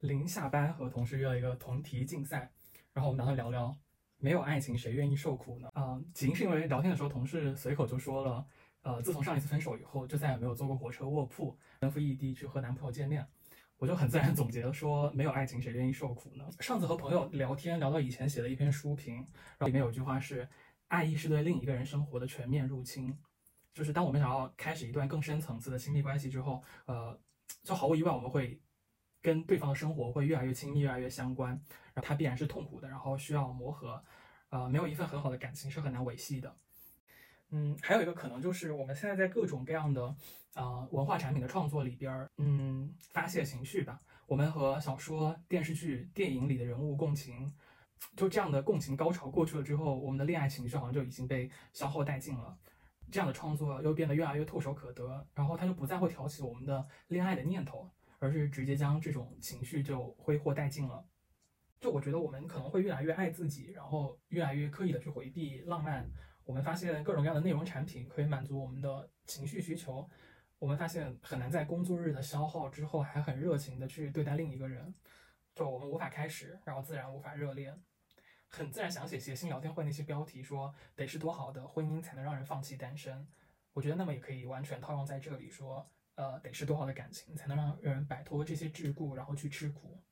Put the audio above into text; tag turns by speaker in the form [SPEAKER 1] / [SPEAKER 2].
[SPEAKER 1] 临下班和同事约了一个同题竞赛，然后我们打算聊聊没有爱情谁愿意受苦呢？啊，起因是因为聊天的时候同事随口就说了，呃，自从上一次分手以后，就再也没有坐过火车卧铺，奔赴异地去和男朋友见面。我就很自然总结了说，没有爱情谁愿意受苦呢？上次和朋友聊天聊到以前写的一篇书评，然后里面有一句话是，爱意是对另一个人生活的全面入侵，就是当我们想要开始一段更深层次的亲密关系之后，呃，就毫无疑问我们会。跟对方的生活会越来越亲密，越来越相关，然后它必然是痛苦的，然后需要磨合，呃，没有一份很好的感情是很难维系的。嗯，还有一个可能就是我们现在在各种各样的呃文化产品的创作里边，嗯，发泄情绪吧。我们和小说、电视剧、电影里的人物共情，就这样的共情高潮过去了之后，我们的恋爱情绪好像就已经被消耗殆尽了。这样的创作又变得越来越唾手可得，然后它就不再会挑起我们的恋爱的念头。而是直接将这种情绪就挥霍殆尽了。就我觉得我们可能会越来越爱自己，然后越来越刻意的去回避浪漫。我们发现各种各样的内容产品可以满足我们的情绪需求。我们发现很难在工作日的消耗之后还很热情的去对待另一个人。就我们无法开始，然后自然无法热恋。很自然想写谐星聊天会那些标题说得是多好的婚姻才能让人放弃单身。我觉得那么也可以完全套用在这里说。呃，得是多好的感情才能让人摆脱这些桎梏，然后去吃苦。